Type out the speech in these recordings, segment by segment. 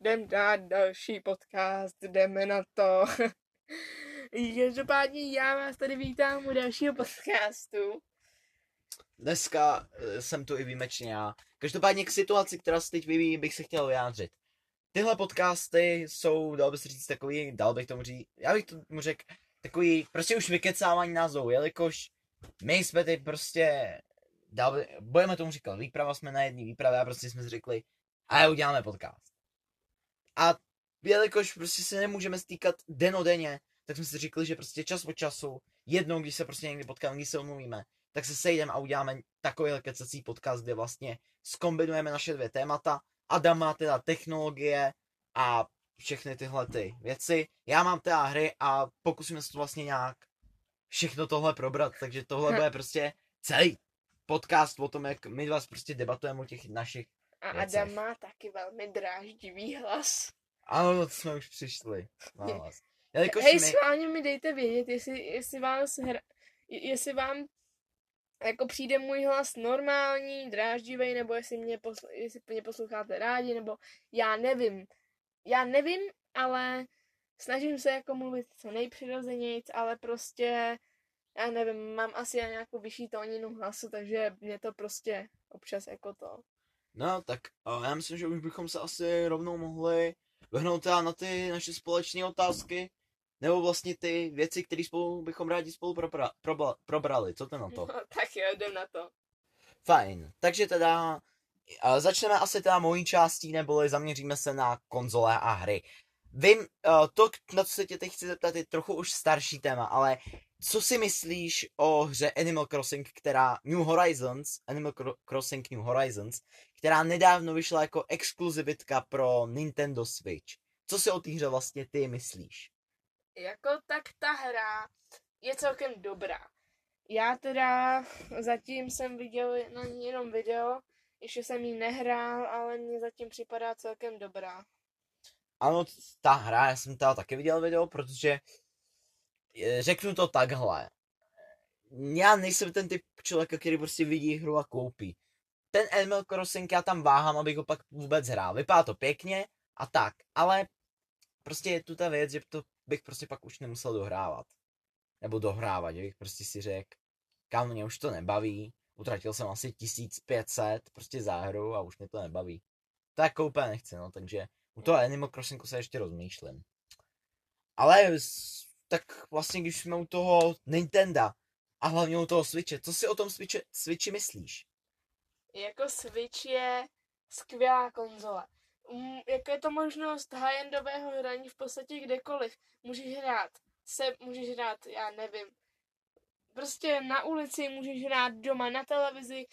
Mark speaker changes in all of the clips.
Speaker 1: jdem dát další podcast, jdeme na to. Každopádně já vás tady vítám u dalšího podcastu.
Speaker 2: Dneska eh, jsem tu i výjimečně já. Každopádně k situaci, která se teď vyvíjí, bych se chtěl vyjádřit. Tyhle podcasty jsou, dal bych si říct, takový, dal bych tomu říct, já bych tomu řekl, takový, prostě už vykecávání názvou, jelikož my jsme teď prostě, dal budeme tomu říkat, výprava jsme na jedné výpravě a prostě jsme si řekli, a uděláme podcast. A jelikož prostě se nemůžeme stýkat denodenně, tak jsme si řekli, že prostě čas od času, jednou, když se prostě někdy potkáme, když se omluvíme, tak se sejdeme a uděláme takový kecací podcast, kde vlastně skombinujeme naše dvě témata. Adam má teda technologie a všechny tyhle ty věci. Já mám teda hry a pokusíme se to vlastně nějak všechno tohle probrat, takže tohle bude prostě celý podcast o tom, jak my vás prostě debatujeme o těch našich
Speaker 1: A
Speaker 2: věcech.
Speaker 1: Adam má taky velmi dráždivý hlas.
Speaker 2: Ano, to jsme už přišli. vás. Jelikož
Speaker 1: Hej,
Speaker 2: my...
Speaker 1: schválně mi dejte vědět, jestli, jestli vám hra, jestli vám jako přijde můj hlas normální, dráždivý, nebo jestli mě, posl- jestli mě posloucháte rádi, nebo já nevím. Já nevím, ale snažím se jako mluvit co nejpřirozenějc, ale prostě, já nevím, mám asi nějakou vyšší tóninu hlasu, takže mě to prostě občas jako to.
Speaker 2: No, tak uh, já myslím, že už bychom se asi rovnou mohli vrhnout teda na ty naše společné otázky, nebo vlastně ty věci, které spolu bychom rádi spolu probra- probla- probrali. Co to na to?
Speaker 1: tak jo, jdem na to.
Speaker 2: Fajn, takže teda uh, začneme asi teda mojí částí, neboli zaměříme se na konzole a hry. Vím, uh, to, na co se tě teď chci zeptat, je trochu už starší téma, ale co si myslíš o hře Animal Crossing, která New Horizons, Animal Cro- Crossing New Horizons, která nedávno vyšla jako exkluzivitka pro Nintendo Switch. Co si o té hře vlastně ty myslíš?
Speaker 1: Jako tak ta hra je celkem dobrá. Já teda zatím jsem viděl na ní jenom video, ještě jsem ji nehrál, ale mně zatím připadá celkem dobrá.
Speaker 2: Ano, ta hra, já jsem teda taky viděl video, protože eh, řeknu to takhle. Já nejsem ten typ člověka, který prostě vidí hru a koupí. Ten Animal Crossing já tam váhám, abych ho pak vůbec hrál. Vypadá to pěkně a tak, ale prostě je tu ta věc, že to bych prostě pak už nemusel dohrávat. Nebo dohrávat, že bych prostě si řekl, kam mě už to nebaví, utratil jsem asi 1500 prostě za hru a už mě to nebaví. Tak úplně nechci, no, takže u toho Animal Crossingu se ještě rozmýšlím. Ale tak vlastně, když jsme u toho Nintendo a hlavně u toho Switche, co si o tom Switche, Switchi myslíš?
Speaker 1: Jako Switch je skvělá konzole. Um, jako je to možnost high-endového hraní v podstatě kdekoliv. Můžeš hrát se, můžeš hrát, já nevím, prostě na ulici, můžeš hrát doma na televizi,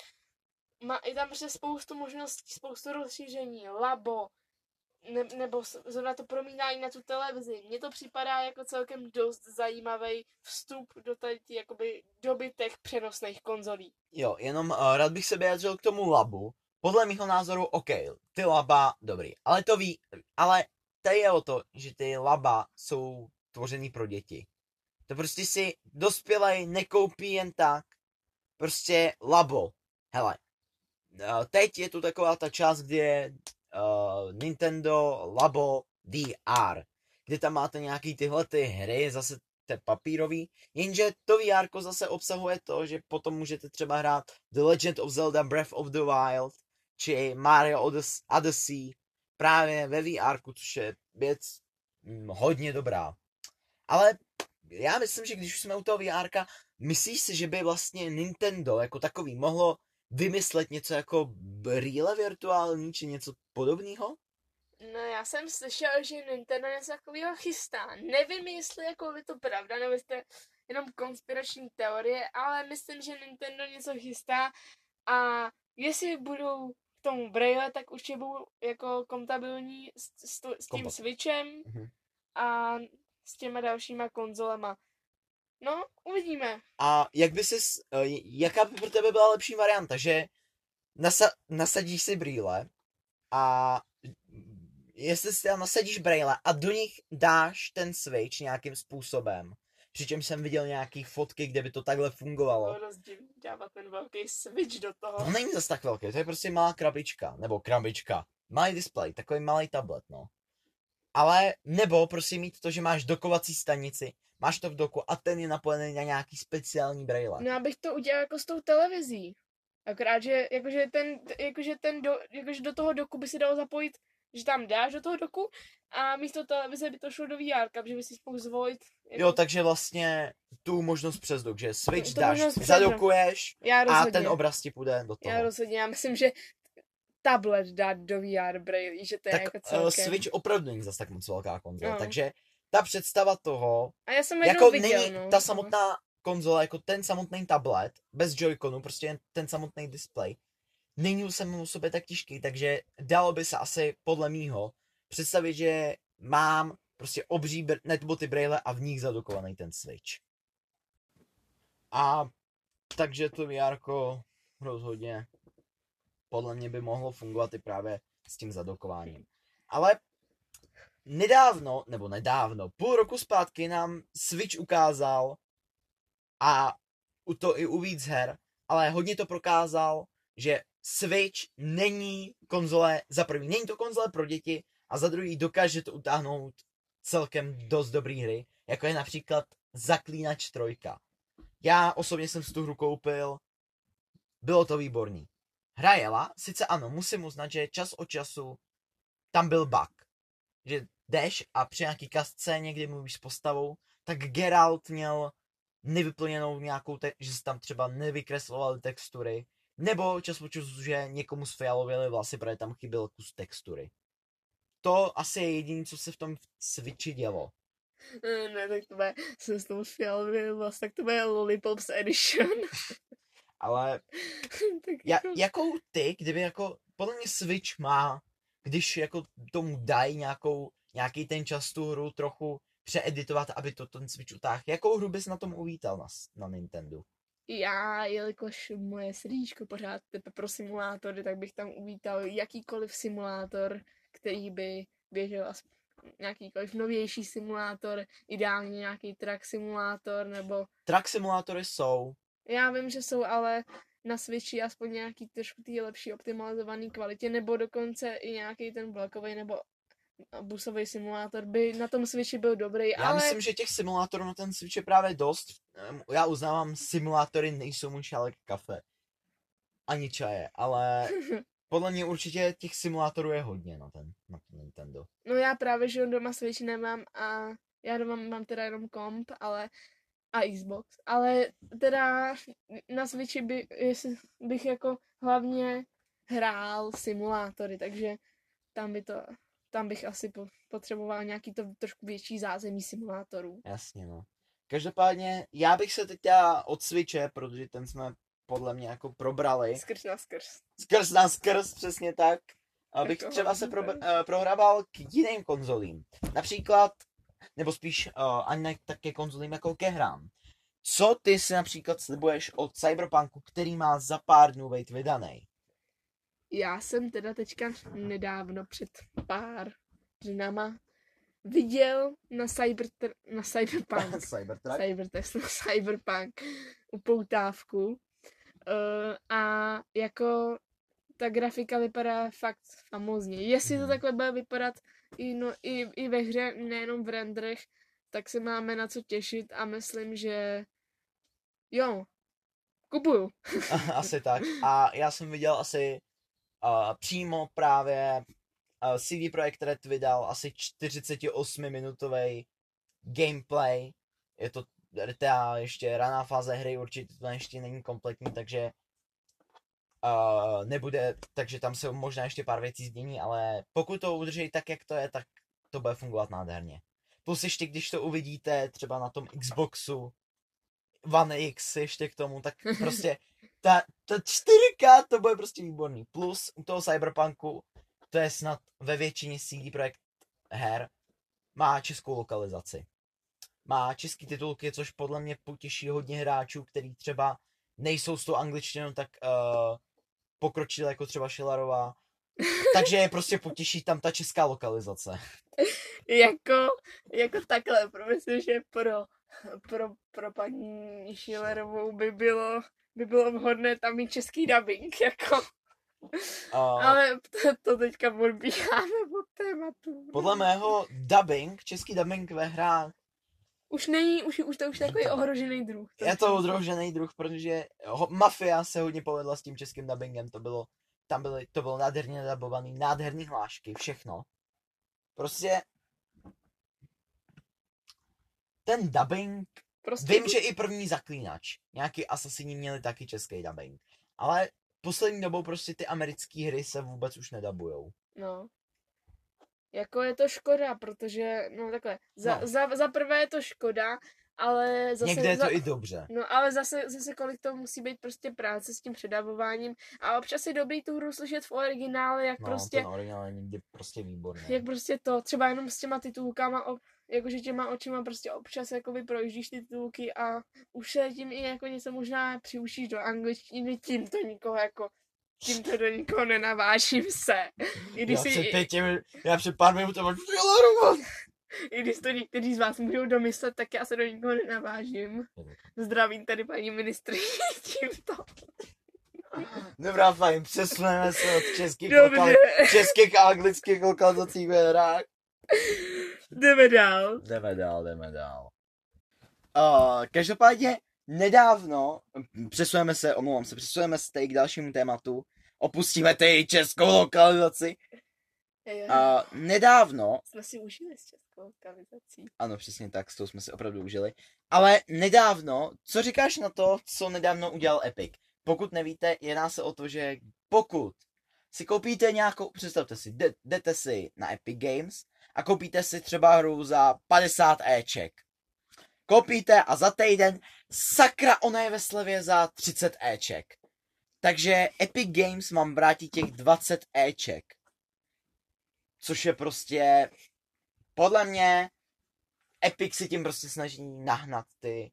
Speaker 1: má, je tam prostě spoustu možností, spoustu rozšíření, labo, ne, nebo zrovna to promítání na tu televizi. Mně to připadá jako celkem dost zajímavý vstup do tady jakoby doby těch přenosných konzolí.
Speaker 2: Jo, jenom uh, rád bych se vyjádřil k tomu labu. Podle mého názoru, OK, ty laba, dobrý, ale to ví, ale tady je o to, že ty laba jsou tvořený pro děti. To prostě si dospělej nekoupí jen tak. Prostě labo. Hele, uh, teď je tu taková ta část, kde uh, Nintendo Labo VR, kde tam máte nějaký tyhle ty hry, zase te papírový, jenže to VR zase obsahuje to, že potom můžete třeba hrát The Legend of Zelda Breath of the Wild, či Mario Odys- Odyssey, právě ve VR, což je věc hm, hodně dobrá. Ale já myslím, že když už jsme u toho VR, myslíš si, že by vlastně Nintendo jako takový mohlo vymyslet něco jako brýle virtuální, či něco podobného?
Speaker 1: No já jsem slyšel, že Nintendo něco takového chystá. Nevím, jestli jako je to pravda, nebo jestli to je jenom konspirační teorie, ale myslím, že Nintendo něco chystá a jestli budou k tomu braille, tak určitě budou jako kompatibilní s, s, s tím
Speaker 2: Kompat-
Speaker 1: Switchem
Speaker 2: Mhm.
Speaker 1: a s těma dalšíma konzolema. No, uvidíme.
Speaker 2: A jak by si, jaká by pro tebe byla lepší varianta, že nasa, nasadíš si brýle a jestli si tam nasadíš brýle a do nich dáš ten switch nějakým způsobem, přičemž jsem viděl nějaký fotky, kde by to takhle fungovalo.
Speaker 1: Dost divný dávat ten velký Switch do toho.
Speaker 2: No není zas tak velké, to je prostě malá krabička, nebo krabička, malý displej, takový malý tablet, no. Ale nebo prostě mít to, že máš dokovací stanici, máš to v doku a ten je napojený na nějaký speciální braille.
Speaker 1: No abych to udělal jako s tou televizí. Akorát, že jakože ten, jakože ten do, jakože do toho doku by si dalo zapojit, že tam dáš do toho doku a místo televize by to šlo do VR, protože by si mohl zvolit. Jako...
Speaker 2: Jo, takže vlastně tu možnost přes dok, že switch
Speaker 1: Tu
Speaker 2: dáš, zadokuješ
Speaker 1: Já
Speaker 2: a ten obraz ti půjde do toho.
Speaker 1: Já rozhodně, já myslím, že tablet dát do VR braille, že to je
Speaker 2: tak
Speaker 1: jako
Speaker 2: uh,
Speaker 1: celkem.
Speaker 2: Switch opravdu není zas tak moc velká konzola,
Speaker 1: No.
Speaker 2: takže ta představa toho,
Speaker 1: A já jsem
Speaker 2: jako
Speaker 1: viděl,
Speaker 2: není
Speaker 1: no.
Speaker 2: ta samotná konzola, jako ten samotný tablet, bez Joy-Conu, prostě jen ten samotný display, není jsem u sobě tak těžký, takže dalo by se asi podle mýho představit, že mám prostě obří br- netboty braille a v nich zadokovaný ten switch. A takže to VR rozhodně podle mě by mohlo fungovat i právě s tím zadokováním. Ale nedávno, nebo nedávno, půl roku zpátky nám Switch ukázal a u to i u víc her, ale hodně to prokázal, že Switch není konzole, za prvý není to konzole pro děti a za druhý dokáže to utáhnout celkem dost dobrý hry, jako je například Zaklínač trojka. Já osobně jsem si tu hru koupil, bylo to výborný. Hra jela, sice ano, musím uznat, že čas od času tam byl bug. Že jdeš a při nějaký kasce někdy mluvíš s postavou, tak Geralt měl nevyplněnou nějakou, te- že se tam třeba nevykreslovaly textury, nebo čas od času, že někomu sfialověly vlasy, protože tam chyběl kus textury. To asi je jediné, co se v tom Switchi dělo.
Speaker 1: Eh, Ne, tak to bude, jsem s tou fialový vlast, tak to bude Lollipops Edition.
Speaker 2: Ale Ja,
Speaker 1: jako,
Speaker 2: jakou ty, kdyby jako, podle mě Switch má, když jako tomu dají nějakou, nějaký ten čas tu hru trochu přeeditovat, aby to ten Switch utáhl. Jakou hru bys na tom uvítal na, na Nintendo?
Speaker 1: já, jelikož moje srdíčko pořád tepe pro simulátory, tak bych tam uvítal jakýkoliv simulátor, který by běžel aspoň nějakýkoliv novější simulátor, ideálně nějaký track simulátor, nebo
Speaker 2: Truck simulátory jsou,
Speaker 1: já vím, že jsou ale na Switchi aspoň nějaký trošku tý lepší optimalizovaný kvalitě, nebo dokonce i nějaký ten vlakový nebo busový simulátor by na tom Switchi byl dobrý,
Speaker 2: já
Speaker 1: ale
Speaker 2: myslím, že těch simulátorů na ten Switch je právě dost. Já uznávám, simulátory nejsou můj šálek kafe. Ani čaje, ale podle mě určitě těch simulátorů je hodně na ten, na ten Nintendo.
Speaker 1: No já právě, že doma Switch nemám a já doma mám teda jenom komp, ale a Xbox, ale teda na Switchi by, bych jako hlavně hrál simulátory, takže tam by to, tam bych asi po, potřeboval nějaký to trošku větší zázemí simulátorů.
Speaker 2: Jasně, no. Každopádně, já bych se teď od Switche, protože ten jsme podle mě jako probrali,
Speaker 1: Skrz na skrz.
Speaker 2: skrz na skrz, přesně tak, abych třeba se pro, uh, prohrával k jiným konzolím. Například, nebo spíš uh, ani ne tak ke konzolím jako ke hrám. Co ty si například slibuješ od Cyberpunku, který má za pár dnů být vydaný?
Speaker 1: Já jsem teda teďka nedávno před pár dnama viděl na, cyber, na Cyberpunk
Speaker 2: Cybertruck?
Speaker 1: Cybertest na Cyberpunk upoutávku. Uh, a jako ta grafika vypadá fakt famózně. Jestli to
Speaker 2: Mhm.
Speaker 1: takhle bude vypadat i, no, i, i ve hře, nejenom v renderech, tak se máme na co těšit a myslím, že jo, kupuju.
Speaker 2: asi tak. A já jsem viděl asi uh, přímo právě uh, CD Projekt Red vydal asi 48-minutový gameplay. Je to ta ještě raná fáze hry, určitě to ještě není kompletní, takže uh, nebude, takže tam se možná ještě pár věcí změní, ale pokud to udrží tak, jak to je, tak to bude fungovat nádherně. Plus ještě, když to uvidíte třeba na tom Xboxu, One X ještě k tomu, tak prostě ta, ta 4K to bude prostě výborný. Plus u toho Cyberpunku, to je snad ve většině CD Projekt her, má českou lokalizaci. Má český titulky, což podle mě potěší hodně hráčů, který třeba nejsou s tou angličtinou tak uh, pokročilé jako třeba Šilarová. Takže je prostě potěší tam ta česká lokalizace.
Speaker 1: jako, jako takhle, pro myslím, že pro, pro, pro paní Schillerovou by bylo, by bylo vhodné tam mít český dubbing, jako.
Speaker 2: Uh,
Speaker 1: Ale to, to teďka odbíháme od tématu.
Speaker 2: podle mého dubbing, český dubbing ve hrách,
Speaker 1: Už není, už, už to už takový ohrožený druh.
Speaker 2: je to odrožený druh, protože ho, Mafia se hodně povedla s tím českým dubbingem, to bylo, tam byly, to bylo nádherně nadabovaný, nádherný hlášky, všechno. Prostě ten dubbing
Speaker 1: Prostě
Speaker 2: Vím, že i první zaklínač. Nějaký asasini měli taky český dubbing. Ale poslední dobou prostě ty americké hry se vůbec už nedabujou.
Speaker 1: No. Jako je to škoda, protože, no takhle, za,
Speaker 2: No.
Speaker 1: za, za prvé je to škoda, ale zase...
Speaker 2: Někde je
Speaker 1: za,
Speaker 2: to i dobře.
Speaker 1: No ale zase, zase kolik to musí být prostě práce s tím předavováním a občas je dobrý tu hru slyšet v originále, jak
Speaker 2: No,
Speaker 1: prostě,
Speaker 2: ten originál je někdy prostě výborný.
Speaker 1: jak prostě to, třeba jenom s těma titulkama, o, jakože těma očima prostě občas jakoby projíždíš ty titulky a už se tím i jako něco možná přiučíš do angličtiny, tím to nikoho jako, tím to do nikoho nenavážím se. I když,
Speaker 2: já,
Speaker 1: si,
Speaker 2: před minut- já před pár minutami
Speaker 1: i když to někteří z vás můžou domyslet, tak já se do nikoho nenavážím. Zdravím tady paní ministry tímto.
Speaker 2: Dobrá, fajn, přesuneme se od českých, lokal, českých a anglických lokalizací ve hrách.
Speaker 1: jdeme dál.
Speaker 2: Jdeme dál, jdeme dál. Uh, každopádně nedávno, přesuneme se, omlouvám se, přesuneme se tady k dalšímu tématu, opustíme tady českou lokalizaci. Uh, nedávno,
Speaker 1: jsme si užili s českou lokalizací.
Speaker 2: ano přesně tak, s tou jsme si opravdu užili, ale nedávno, co říkáš na to, co nedávno udělal Epic? Pokud nevíte, jedná se o to, že pokud si koupíte nějakou, představte si, jde- jdete si na Epic Games a koupíte si třeba hru za 50 Eček. Koupíte a za týden, sakra, ona je ve slevě za 30 Eček. Takže Epic Games vám vrátí těch 20 Eček. Což je prostě, podle mě, Epic si tím prostě snaží nahnat ty,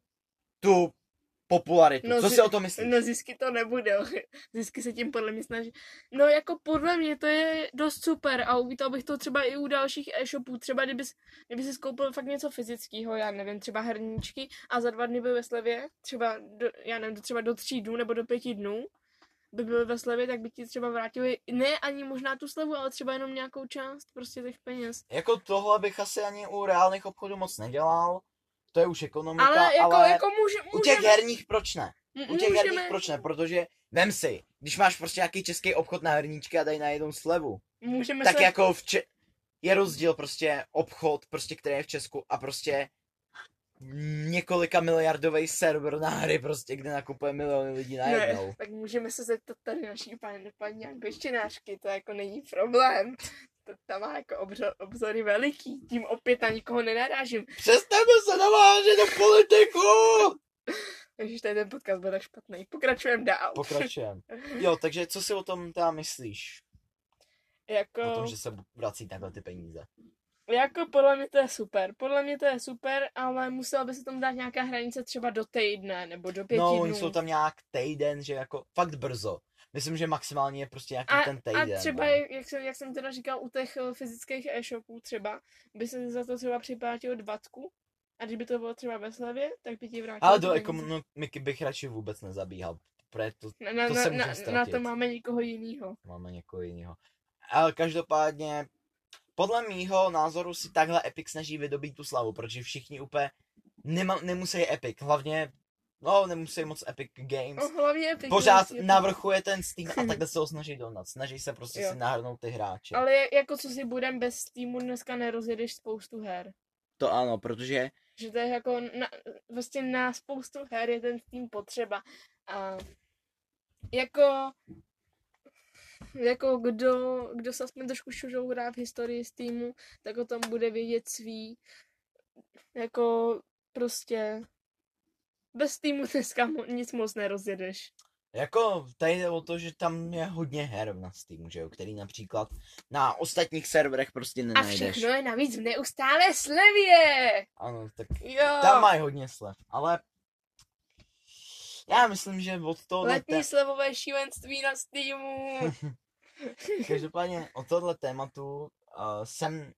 Speaker 2: tu popularitu.
Speaker 1: No,
Speaker 2: Co si o to myslíš?
Speaker 1: No zisky to nebude, zisky se tím podle mě snaží. No jako podle mě to je dost super a uvítal bych to třeba i u dalších e-shopů, třeba kdyby, kdyby si koupil fakt něco fyzického, já nevím, třeba herníčky a za dva dny byl ve slevě, třeba, do, já nevím, třeba do tří dnů nebo do pěti dnů, by byly ve slevě, tak by ti třeba vrátili, ne ani možná tu slevu, ale třeba jenom nějakou část prostě těch peněz.
Speaker 2: Jako tohle bych asi ani u reálných obchodů moc nedělal. To je už ekonomika,
Speaker 1: Ale jako,
Speaker 2: ale
Speaker 1: jako může,
Speaker 2: u těch herních proč ne? U těch herních
Speaker 1: můžeme,
Speaker 2: proč ne? Protože vem si, když máš prostě nějaký český obchod na herníčky a dají na jednou slevu,
Speaker 1: můžeme
Speaker 2: tak
Speaker 1: se...
Speaker 2: jako v Če- je rozdíl prostě obchod, prostě, který je v Česku a prostě několika miliardový server na hry prostě, kde nakupuje miliony lidí najednou.
Speaker 1: Ne, tak můžeme se zeptat tady naší paní, paní angličtinářky, to jako není problém. To, ta má jako obřo, obzory veliký, tím opět na nikoho nenarážím.
Speaker 2: Přestaňme se navážet do politiku!
Speaker 1: Takže tady ten podcast tak špatný. Pokračujeme dál.
Speaker 2: Pokračujeme. Jo, takže co si o tom teda myslíš?
Speaker 1: Jako,
Speaker 2: O tom, že se vrací takhle ty peníze.
Speaker 1: Jako podle mě to je super. Podle mě to je super, ale musela by se tam dát nějaká hranice třeba do týdne nebo do pěti
Speaker 2: No,
Speaker 1: dnů.
Speaker 2: oni jsou tam nějak týden, že jako fakt brzo. Myslím, že maximálně je prostě nějaký
Speaker 1: A,
Speaker 2: ten týden.
Speaker 1: a třeba,
Speaker 2: no.
Speaker 1: jak jsem, jak jsem teda říkal, u těch eh, fyzických e-shopů třeba, by se za to třeba připlatilo dvacku. A když by to bylo třeba ve slevě, tak by ti vrátili.
Speaker 2: Ale do ekonomiky bych radši vůbec nezabíhal. Protože to
Speaker 1: Na, na,
Speaker 2: to
Speaker 1: na,
Speaker 2: se
Speaker 1: na, na
Speaker 2: ztratit.
Speaker 1: to máme někoho jiného.
Speaker 2: máme někoho jiného. Ale každopádně, podle mýho názoru si takhle Epic snaží vydobít tu slavu, protože všichni úplně nema, nemusí Epic, hlavně, no nemusí moc Epic Games.
Speaker 1: No, hlavně Epic
Speaker 2: Pořád
Speaker 1: Games je-
Speaker 2: na vrchu je ten Steam a takhle se ho snaží donat. Snaží se prostě
Speaker 1: Jo.
Speaker 2: si nahrnout ty hráče.
Speaker 1: Ale jako co si budem bez Steamu dneska nerozjedeš spoustu her.
Speaker 2: To ano, protože
Speaker 1: Že to je jako, na, vlastně na spoustu her je ten Steam potřeba. A jako, jako kdo, kdo se aspoň trošku šužourá v historii Steamu, tak o tom bude vědět svý. Jako prostě bez Steamu dneska nic moc nerozjedeš.
Speaker 2: Jako, tady jde o to, že tam je hodně her na Steamu, že jo, který například na ostatních serverech prostě
Speaker 1: A
Speaker 2: nenajdeš.
Speaker 1: všechno je navíc v neustále slevě!
Speaker 2: Ano, tak
Speaker 1: Jo!
Speaker 2: tam mají hodně slev, ale já myslím, že od toho
Speaker 1: Letní slevové šílenství na Steamu.
Speaker 2: Každopádně od tohle tématu uh, jsem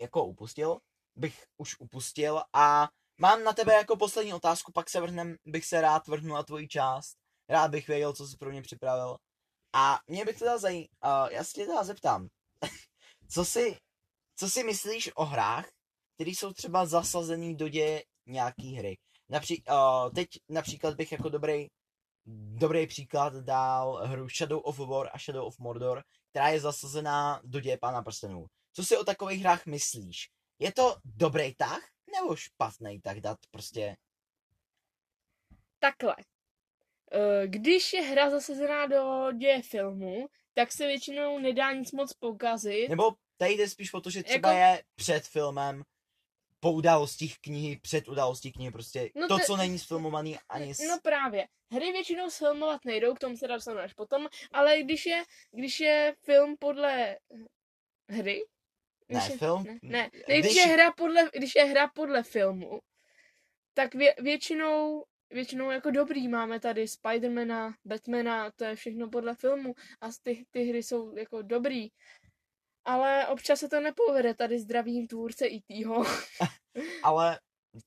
Speaker 2: jako upustil, bych už upustil a mám na tebe jako poslední otázku, pak se vrhnem, bych se rád vrhnul na tvoji část. Rád bych věděl, co jsi pro mě připravil. A mě by teda zaj... Uh, já se tě teda zeptám, co si, co si myslíš o hrách, které jsou třeba zasazený do děje nějaký hry? Napří, uh, teď například bych jako dobrý, dobrý příklad dal hru Shadow of War a Shadow of Mordor, která je zasazená do děje Pána prstenů. Co si o takových hrách myslíš? Je to dobrý tah nebo špatný tak dát prostě
Speaker 1: Takhle. Eh, Když je hra zasazená do děje filmu, tak se většinou nedá nic moc pokazit.
Speaker 2: Nebo tady jde spíš o to, že třeba
Speaker 1: Jako-
Speaker 2: je před filmem, po událostích knihy, před událostí knihy, prostě
Speaker 1: No
Speaker 2: to,
Speaker 1: te-
Speaker 2: co není sfilmovaný ani s...
Speaker 1: No právě. Hry většinou sfilmovat nejdou, k tomu se dostanu až potom, ale když je, když je film podle hry,
Speaker 2: Ne,
Speaker 1: když je,
Speaker 2: film?
Speaker 1: Ne, ne.
Speaker 2: Když-
Speaker 1: Když, je hra podle, když je hra podle filmu, tak vě, většinou, většinou jako dobrý máme tady Spidermana, Batmana, to je všechno podle filmu a ty, ty hry jsou jako dobrý. Ale občas se to nepovede, tady zdravím tvůrce E.T.ho.
Speaker 2: Ale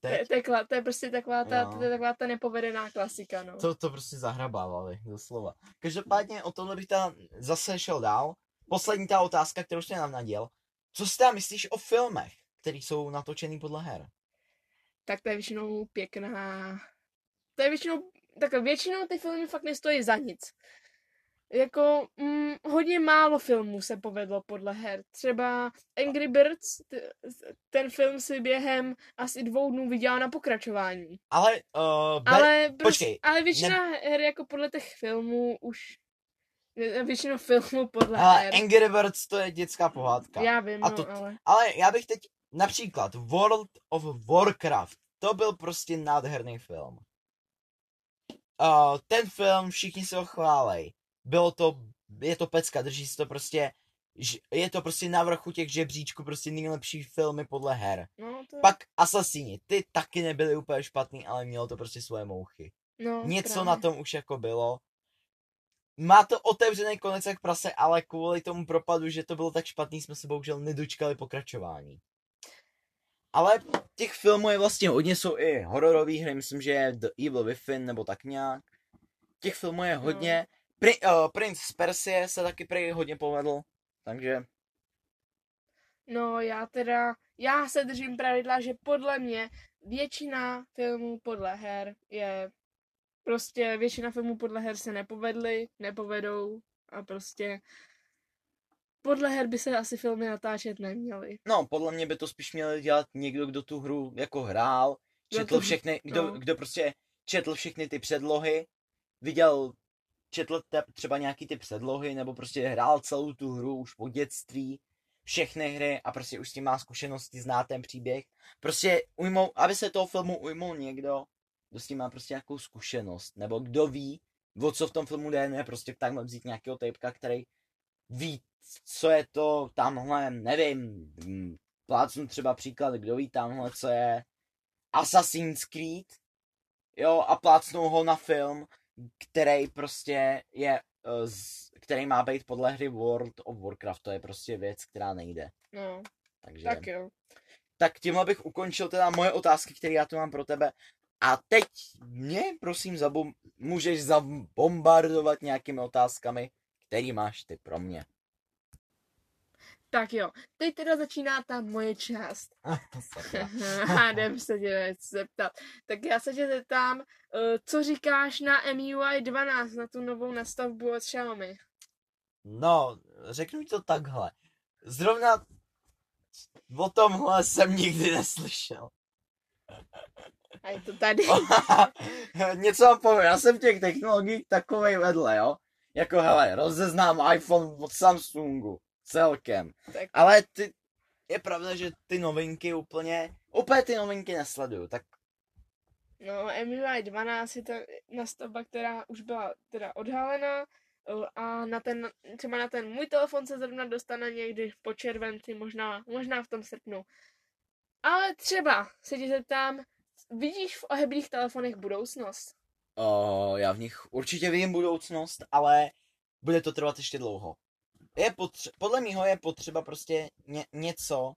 Speaker 1: To je,
Speaker 2: teď
Speaker 1: to, je, kla- to je prostě taková ta,
Speaker 2: Jo.
Speaker 1: to je taková ta nepovedená klasika, no.
Speaker 2: to, to prostě zahrabávali, doslova. Každopádně o tomhle bych teda zase šel dál. Poslední ta otázka, kterou jsi nám naděl. Co si teda myslíš o filmech, které jsou natočený podle her?
Speaker 1: tak to je většinou pěkná... To je většinou... Takhle, většinou ty filmy fakt nestojí za nic. Jako mm, hodně málo filmů se povedlo podle her. Třeba Angry Birds, t- ten film si během asi dvou dnů vydělal na pokračování.
Speaker 2: Ale, uh, be...
Speaker 1: Ale, prostě,
Speaker 2: počkej,
Speaker 1: ale většina her jako podle těch filmů už... Většinou filmů podle
Speaker 2: ale
Speaker 1: her.
Speaker 2: Angry Birds to je dětská pohádka.
Speaker 1: Já vím,
Speaker 2: A
Speaker 1: no,
Speaker 2: to-
Speaker 1: ale...
Speaker 2: Ale já bych teď například World of Warcraft, to byl prostě nádherný film. Uh, ten film, všichni si ho chválej. Bylo to, je to pecka, drží si to prostě, je to prostě na vrchu těch žebříčků, prostě nejlepší filmy podle her.
Speaker 1: No, to...
Speaker 2: Pak Assassini, ty taky nebyly úplně špatný, ale mělo to prostě svoje mouchy.
Speaker 1: no,
Speaker 2: Něco
Speaker 1: právě.
Speaker 2: na tom už jako bylo. Má to otevřený konec jak prase, ale kvůli tomu propadu, že to bylo tak špatný, jsme se bohužel nedočkali pokračování. Ale těch filmů je vlastně hodně, jsou i hororové hry, myslím, že je The Evil Within nebo tak nějak. Těch filmů je hodně. Pri, uh, Prince z Persie se taky prý hodně povedl, takže
Speaker 1: No já teda, já se držím pravidla, že podle mě většina filmů podle her je, prostě většina filmů podle her se nepovedly, nepovedou a prostě podle her by se asi filmy natáčet neměly.
Speaker 2: no, podle mě by to spíš měl dělat někdo, kdo tu hru jako hrál,
Speaker 1: Kdo
Speaker 2: četl
Speaker 1: to-
Speaker 2: všechny, kdo,
Speaker 1: no.
Speaker 2: kdo prostě četl všechny ty předlohy, viděl, četl třeba nějaký ty předlohy, nebo prostě hrál celou tu hru už po dětství, všechny hry a prostě už s tím má zkušenosti, zná ten příběh. Prostě ujmou, aby se toho filmu ujmul někdo, kdo s tím má prostě nějakou zkušenost, nebo kdo ví, o co v tom filmu jde, ne prostě takhle vzít nějakého typka, který ví, co je to tamhle, nevím, plácnu třeba příklad, kdo ví tamhle, co je Assassin's Creed, jo, a plácnou ho na film, který prostě je, eh, který má být podle hry World of Warcraft, to je prostě věc, která nejde.
Speaker 1: No,
Speaker 2: Takže,
Speaker 1: tak jo.
Speaker 2: tak tímhle bych ukončil teda moje otázky, které já tu mám pro tebe. A teď mě, prosím, zabom- můžeš zabombardovat nějakými otázkami, který máš ty pro mě.
Speaker 1: Tak jo, teď teda začíná ta moje část.
Speaker 2: Sakra.
Speaker 1: Hádem se tě zeptat. Tak já se tě zeptám, eh, co říkáš na MIUI 12, na tu novou nastavbu od Xiaomi?
Speaker 2: No, řeknu ti to takhle. Zrovna o tomhle jsem nikdy neslyšel.
Speaker 1: A je to tady.
Speaker 2: Něco vám povím, já jsem v těch technologiích takovej vedle, jo. Jako hele, rozeznám iPhone od Samsungu. Celkem.
Speaker 1: Tak.
Speaker 2: Ale ty, je pravda, že ty novinky úplně, úplně ty novinky nesleduju, tak
Speaker 1: No, MIUI 12 je ta nastavba, která už byla teda odhalena eh, a na ten, třeba na ten můj telefon se zrovna dostane někdy po červenci, možná, možná v tom srpnu. Ale třeba se tě zeptám, vidíš v oheblých telefonech budoucnost?
Speaker 2: o, já v nich určitě vidím budoucnost, ale bude to trvat ještě dlouho. Je potře- podle mého je potřeba prostě ně- něco,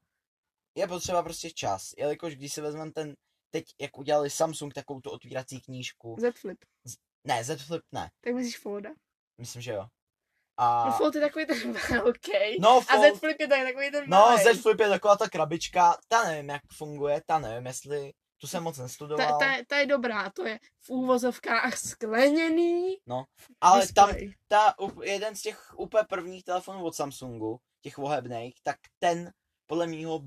Speaker 2: je potřeba prostě čas, jelikož když si vezmeme ten, teď jak udělali Samsung takovou tu otvírací knížku,
Speaker 1: Z Flip.
Speaker 2: ne, Z Flip ne,
Speaker 1: Tak myslíš Folda?
Speaker 2: myslím, že jo. A...
Speaker 1: No Fold je takový ten velký.
Speaker 2: No,
Speaker 1: A
Speaker 2: Fold,
Speaker 1: Z Flip je tak takový ten
Speaker 2: no,
Speaker 1: malej.
Speaker 2: Z Flip je taková ta krabička, ta nevím, jak funguje, ta nevím, jestli, tu jsem moc
Speaker 1: ta,
Speaker 2: nestudoval,
Speaker 1: ta, ta, je dobrá, to je v úvozovkách skleněný
Speaker 2: ale tam
Speaker 1: display.
Speaker 2: ta, up- jeden z těch úplně prvních telefonů od Samsungu, těch ohebných, tak ten podle mýho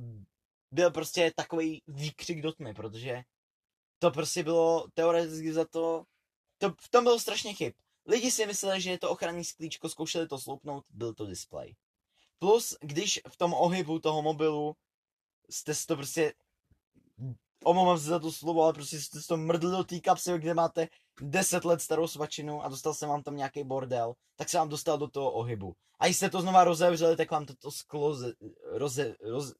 Speaker 2: byl prostě takový výkřik do tmy, protože to prostě bylo teoreticky za to, to v tom bylo strašně chyb. Lidi si mysleli, že je to ochranný sklíčko, zkoušeli to sloupnout, byl to display. Plus, když v tom ohybu toho mobilu jste si to prostě, omlouvám se za to slovo, ale prostě jste to mrdli do té kapsy, kde máte 10 let starou svačinu a dostal se vám tam nějaký bordel, tak se vám dostal do toho ohybu. A jste to znova rozevřeli, tak vám to, to sklo ze, roze, roz,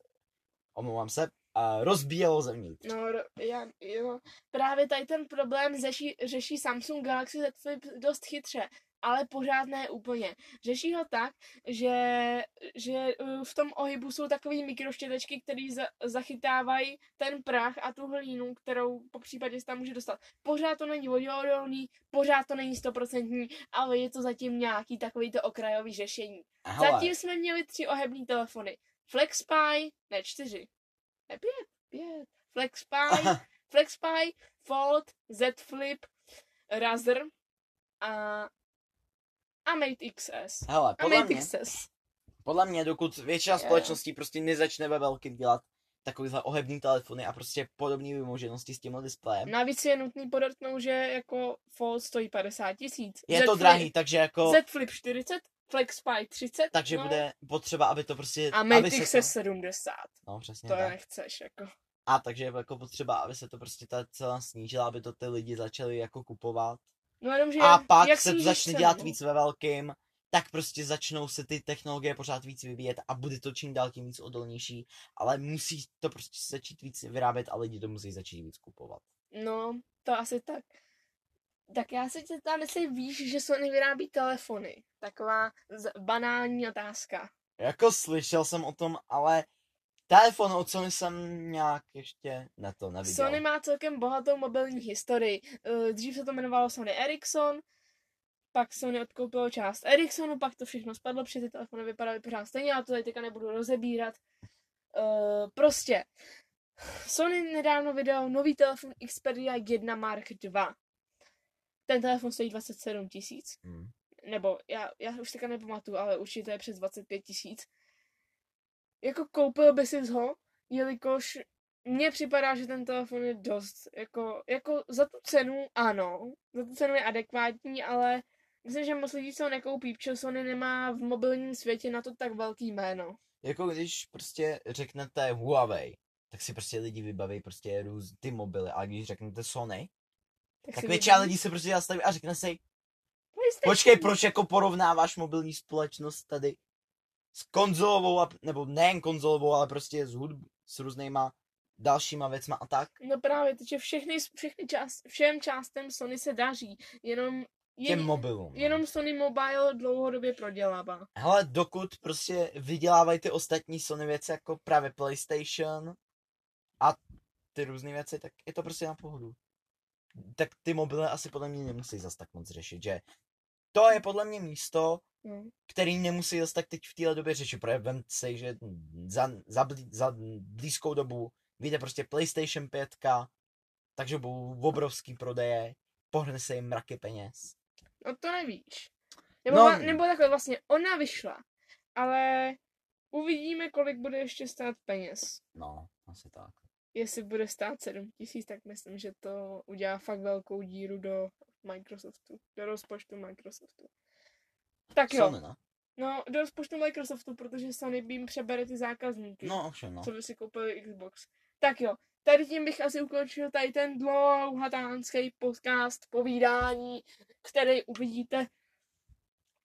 Speaker 2: omlouvám se, a rozbíjelo zevnitř.
Speaker 1: No, já, jo. Právě tady ten problém řeší, řeší Samsung Galaxy Z Flip dost chytře, ale pořád ne úplně. Řeší ho tak, že, že uh, v tom ohybu jsou takové mikroštětečky, které za, zachytávají ten prach a tu hlínu, kterou po případě se tam může dostat. Pořád to není voděodolný, pořád to není stoprocentní, ale je to zatím nějaký takový to okrajový řešení.
Speaker 2: Hele,
Speaker 1: Zatím jsme měli tři ohební telefony. FlexPy, ne čtyři, ne pět, pět. FlexPy, FlexPy, Fold, Z Flip, Razer a, a Mate XS.
Speaker 2: hele,
Speaker 1: A
Speaker 2: podle
Speaker 1: Mate
Speaker 2: mě,
Speaker 1: XS.
Speaker 2: podle mě, dokud většina
Speaker 1: jo.
Speaker 2: společností prostě nezačne ve velkým dělat takovýhle ohebný telefony a prostě podobné vymoženosti s tímhle displejem,
Speaker 1: Navíc je nutný podotknout, že jako Fold stojí 50 tisíc.
Speaker 2: je to drahý, takže jako,
Speaker 1: Z Flip 40, FlexPy 30,
Speaker 2: takže
Speaker 1: no,
Speaker 2: bude potřeba, aby to prostě,
Speaker 1: a
Speaker 2: aby
Speaker 1: Mate
Speaker 2: se
Speaker 1: XS
Speaker 2: to,
Speaker 1: 70.
Speaker 2: no přesně
Speaker 1: To
Speaker 2: tak.
Speaker 1: nechceš, jako.
Speaker 2: A takže je jako potřeba, aby se to prostě ta cena snížila, aby to ty lidi začali jako kupovat.
Speaker 1: No jenom, že
Speaker 2: A pak
Speaker 1: jak
Speaker 2: se to začne dělat víc ve velkým, tak prostě začnou se ty technologie pořád víc vyvíjet a bude to čím dál tím víc odolnější, ale musí to prostě začít víc vyrábět a lidi to musí začít víc kupovat.
Speaker 1: No, to asi tak. Tak já se tě tam, jestli víš, že Sony vyrábí telefony. Taková banální otázka.
Speaker 2: Jako slyšel jsem o tom, ale telefon od Sony jsem nějak ještě ne to neviděl.
Speaker 1: Sony má celkem bohatou mobilní historii. Eh, Dřív se to jmenovalo Sony Ericsson, pak Sony odkoupilo část Ericssonu, pak to všechno spadlo, protože ty telefony vypadaly pořád stejně, ale to tady teďka nebudu rozebírat. Eh, prostě, Sony nedávno vydal nový telefon Xperia 1 Mark II. Ten telefon stojí 27 tisíc.
Speaker 2: Hmm.
Speaker 1: nebo já, já už teďka nepamatuju, ale určitě je přes 25 tisíc. Jako koupil by si ho, jelikož mně připadá, že ten telefon je dost, jako, jako za tu cenu, ano, za tu cenu je adekvátní, ale myslím, že moc lidí se ho nekoupí, protože Sony nemá v mobilním světě na to tak velký jméno.
Speaker 2: Jako když prostě řeknete Huawei, tak si prostě lidi vybaví prostě růz, ty mobily, a když řeknete Sony, tak
Speaker 1: si
Speaker 2: většina lidí se prostě zastaví a řekne si, počkej, proč jako porovnáváš mobilní společnost tady s konzolovou, a- nebo nejen konzolovou, ale prostě s hudb, s různýma dalšíma věcma a tak.
Speaker 1: No právě, takže všechny, všechny část, všem částem Sony se daří, jenom,
Speaker 2: Těm
Speaker 1: jen,
Speaker 2: mobilům. no.
Speaker 1: jenom Sony Mobile dlouhodobě prodělává.
Speaker 2: Hele, dokud prostě vydělávají ty ostatní Sony věci jako právě PlayStation a ty různé věci, tak je to prostě na pohodu. Tak ty mobily asi podle mě nemusí zas tak moc řešit, že to je podle mě místo,
Speaker 1: No.
Speaker 2: který nemusí zase tak teď v téhle době řešit, protože vem si, že za, za, blí, za blízkou dobu vyjde prostě PlayStation 5, takže budou obrovský prodeje, pohrne se jim mraky peněz.
Speaker 1: No to nevíš. Nebo,
Speaker 2: No.
Speaker 1: no. nebo takhle vlastně, ona vyšla, ale uvidíme, kolik bude ještě stát peněz.
Speaker 2: No, asi tak.
Speaker 1: Jestli bude stát 7 tisíc, tak myslím, že to udělá fakt velkou díru do Microsoftu, do rozpočtu Microsoftu. Tak jo,
Speaker 2: Sony, no.
Speaker 1: no do rozpočtu Microsoftu, protože Sony by jim přebere ty zákazníky,
Speaker 2: No, ovšem, no.
Speaker 1: co by si koupili Xbox. Tak jo, tady tím bych asi ukončil tady ten dlouhatánský podcast, povídání, který uvidíte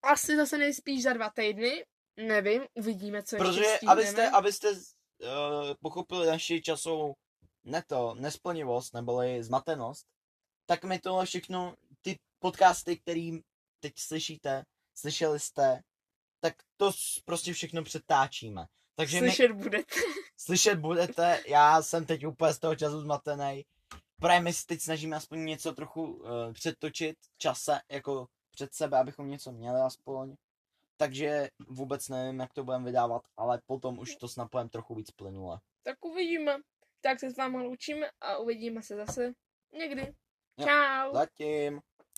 Speaker 1: asi zase nejspíš za dva týdny. Nevím, uvidíme, co
Speaker 2: Protože
Speaker 1: ještě
Speaker 2: abyste, abyste uh, pochopili naši časovou ne to, nesplnivost neboli zmatenost, tak my tohle všechno, podcasty, který teď slyšíte, slyšeli jste, tak to s- prostě všechno přetáčíme. Takže my
Speaker 1: Slyšet budete.
Speaker 2: slyšet budete, já jsem teď úplně z toho času zmatený. Právě my teď snažíme aspoň něco trochu uh, přetočit čase, jako před sebe, abychom něco měli aspoň. takže vůbec nevím, jak to budeme vydávat, ale potom už to snad budeme trochu víc plynule.
Speaker 1: Tak uvidíme. Tak se s vámi loučíme a uvidíme se zase někdy.
Speaker 2: Jo.
Speaker 1: Čau.
Speaker 2: Zatím.